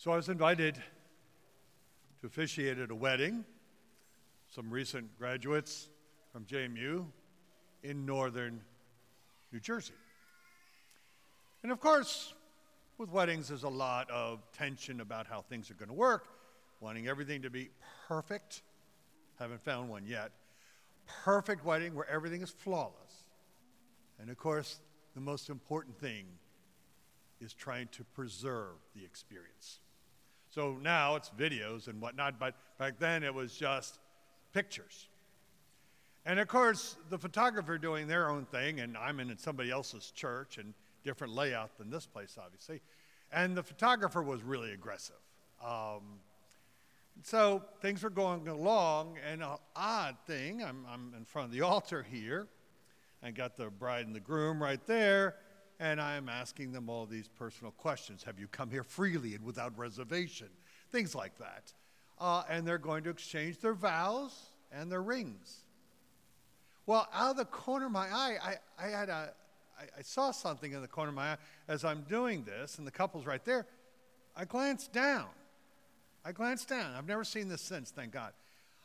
So I was invited to officiate at a wedding, some recent graduates from JMU in northern New Jersey. And of course, with weddings, there's a lot of tension about how things are going to work, wanting everything to be perfect. Haven't found one yet. Perfect wedding where everything is flawless. And of course, the most important thing is trying to preserve the experience. So now it's videos and whatnot, but back then it was just pictures. And of course, the photographer doing their own thing, and I'm in somebody else's church and different layout than this place, obviously. And the photographer was really aggressive. Um, so things were going along, and an odd thing, I'm, I'm in front of the altar here. I got the bride and the groom right there and I am asking them all these personal questions. Have you come here freely and without reservation? Things like that. Uh, and they're going to exchange their vows and their rings. Well, out of the corner of my eye, I, I had a, I, I saw something in the corner of my eye as I'm doing this, and the couple's right there. I glanced down. I glanced down. I've never seen this since, thank God.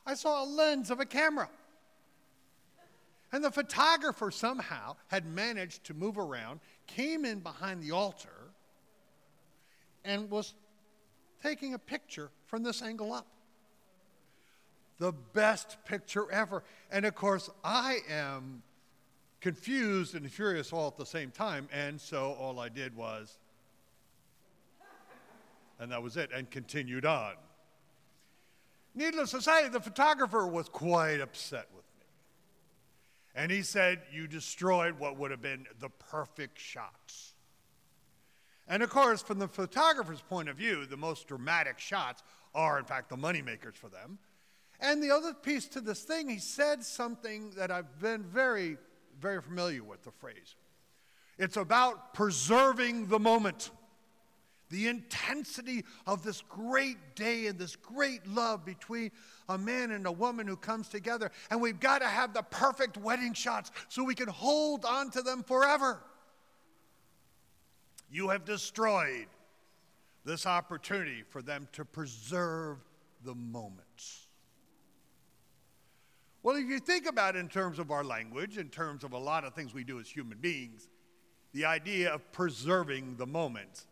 I saw a lens of a camera. And the photographer somehow had managed to move around, came in behind the altar, and was taking a picture from this angle up. The best picture ever. And of course, I am confused and furious all at the same time. And so all I did was, and that was it, and continued on. Needless to say, the photographer was quite upset and he said, You destroyed what would have been the perfect shots. And of course, from the photographer's point of view, the most dramatic shots are, in fact, the moneymakers for them. And the other piece to this thing, he said something that I've been very, very familiar with the phrase. It's about preserving the moment the intensity of this great day and this great love between a man and a woman who comes together. And we've got to have the perfect wedding shots so we can hold on to them forever. You have destroyed this opportunity for them to preserve the moments. Well, if you think about it in terms of our language, in terms of a lot of things we do as human beings, the idea of preserving the moment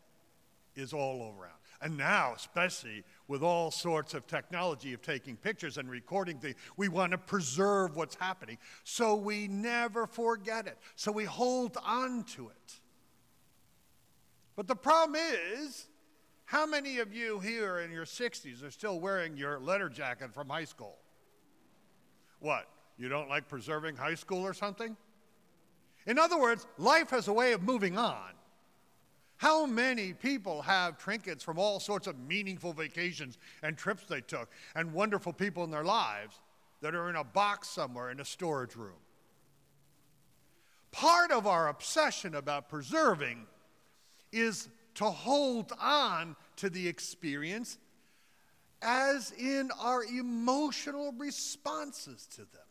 is all around. And now, especially with all sorts of technology of taking pictures and recording things, we want to preserve what's happening so we never forget it, so we hold on to it. But the problem is, how many of you here in your 60s are still wearing your letter jacket from high school? What? You don't like preserving high school or something? In other words, life has a way of moving on. How many people have trinkets from all sorts of meaningful vacations and trips they took and wonderful people in their lives that are in a box somewhere in a storage room? Part of our obsession about preserving is to hold on to the experience as in our emotional responses to them.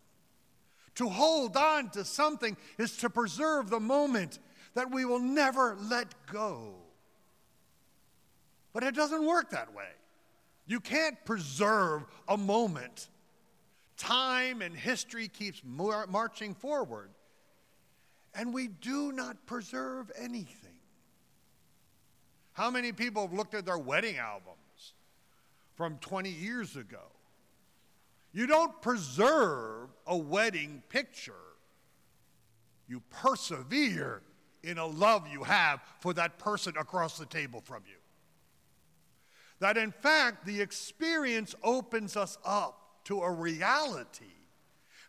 To hold on to something is to preserve the moment that we will never let go. But it doesn't work that way. You can't preserve a moment. Time and history keeps mar- marching forward, and we do not preserve anything. How many people have looked at their wedding albums from 20 years ago? You don't preserve a wedding picture, you persevere in a love you have for that person across the table from you. That in fact, the experience opens us up to a reality.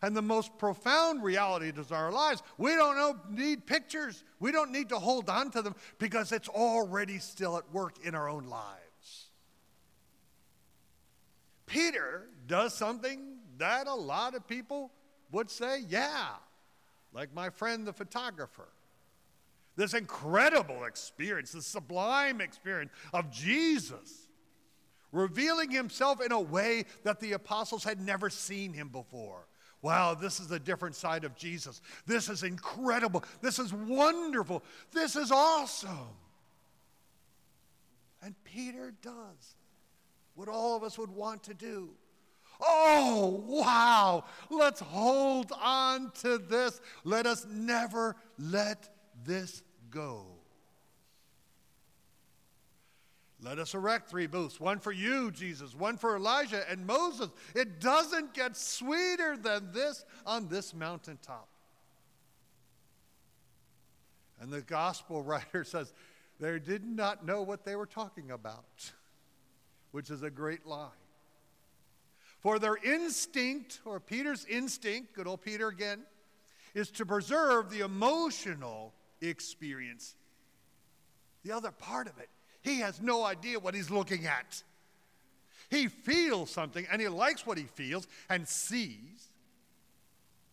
And the most profound reality is our lives. We don't know, need pictures. We don't need to hold on to them because it's already still at work in our own lives. Peter does something that a lot of people would say, yeah, like my friend the photographer. This incredible experience, this sublime experience of Jesus revealing himself in a way that the apostles had never seen him before. Wow, this is a different side of Jesus. This is incredible. This is wonderful. This is awesome. And Peter Peter does what all of us would want to do. Oh, wow. Let's hold on to this. Let us never let this go. Let us erect three booths one for you, Jesus, one for Elijah and Moses. It doesn't get sweeter than this on this mountaintop. And the gospel writer says they did not know what they were talking about, which is a great lie. For their instinct, or Peter's instinct, good old Peter again, is to preserve the emotional experience. The other part of it, he has no idea what he's looking at. He feels something and he likes what he feels and sees,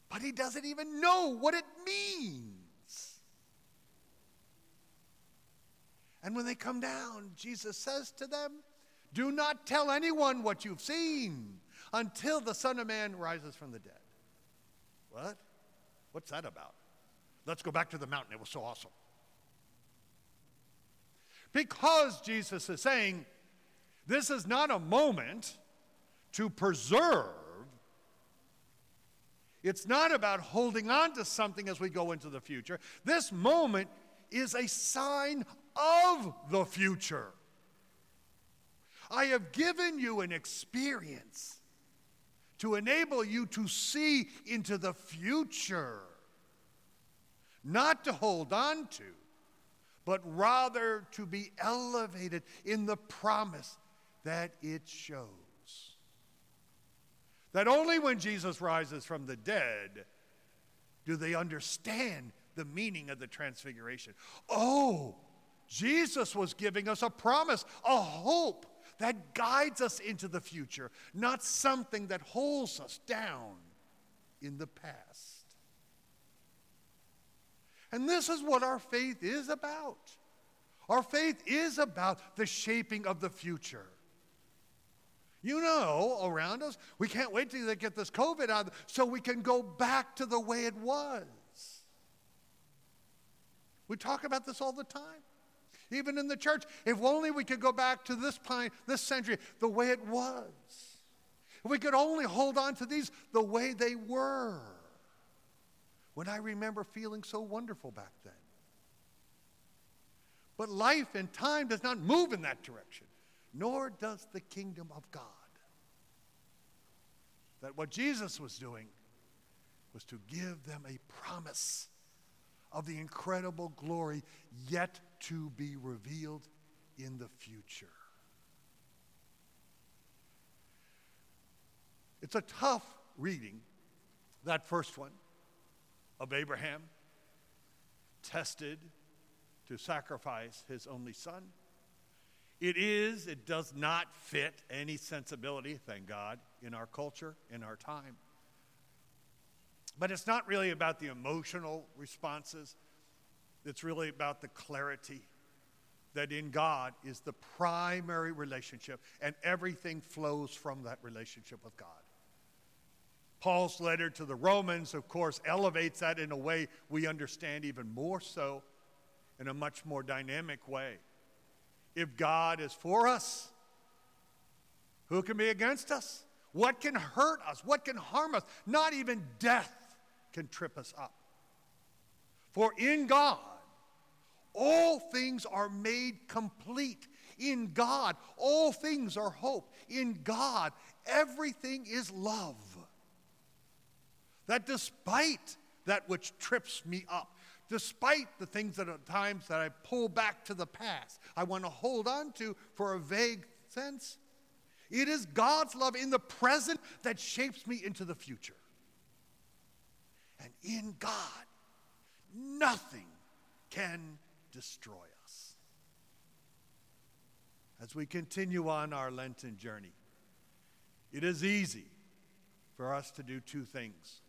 but he doesn't even know what it means. And when they come down, Jesus says to them, Do not tell anyone what you've seen until the Son of Man rises from the dead. What? What's that about? Let's go back to the mountain. It was so awesome. Because Jesus is saying, this is not a moment to preserve. It's not about holding on to something as we go into the future. This moment is a sign of the future. I have given you an experience to enable you to see into the future, not to hold on to, but rather to be elevated in the promise that it shows. That only when Jesus rises from the dead do they understand the meaning of the transfiguration. Oh, Jesus was giving us a promise, a hope that guides us into the future, not something that holds us down in the past. And this is what our faith is about. Our faith is about the shaping of the future. You know, around us, we can't wait till they get this COVID out so we can go back to the way it was. We talk about this all the time even in the church. If only we could go back to this time, this century, the way it was. If we could only hold on to these the way they were. When I remember feeling so wonderful back then. But life and time does not move in that direction, nor does the kingdom of God. That what Jesus was doing was to give them a promise of the incredible glory yet to be revealed in the future. It's a tough reading, that first one of Abraham, tested to sacrifice his only son. It is, it does not fit any sensibility, thank God, in our culture, in our time. But it's not really about the emotional responses, it's really about the clarity that in God is the primary relationship, and everything flows from that relationship with God. Paul's letter to the Romans, of course, elevates that in a way we understand even more so, in a much more dynamic way. If God is for us, who can be against us? What can hurt us? What can harm us? Not even death can trip us up. For in God, all things are made complete. In God, all things are hope. In God, everything is love. That despite that which trips me up, despite the things that at times that I pull back to the past, I want to hold on to for a vague sense, it is God's love in the present that shapes me into the future. And in God, nothing can destroy us. As we continue on our Lenten journey, it is easy for us to do two things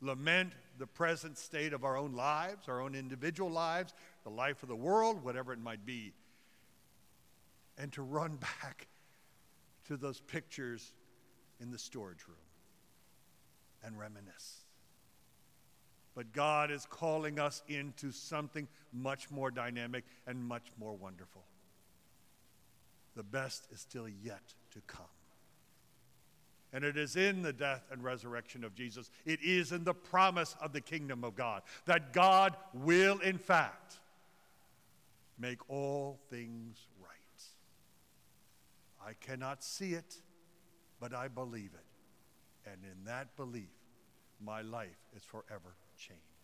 lament the present state of our own lives, our own individual lives, the life of the world, whatever it might be, and to run back to those pictures in the storage room and reminisce. But God is calling us into something much more dynamic and much more wonderful. the best is still yet to come. And it is in the death and resurrection of Jesus, it is in the promise of the kingdom of God that God will, in fact, make all things right. I cannot see it, but I believe it. And in that belief, my life is forever changed.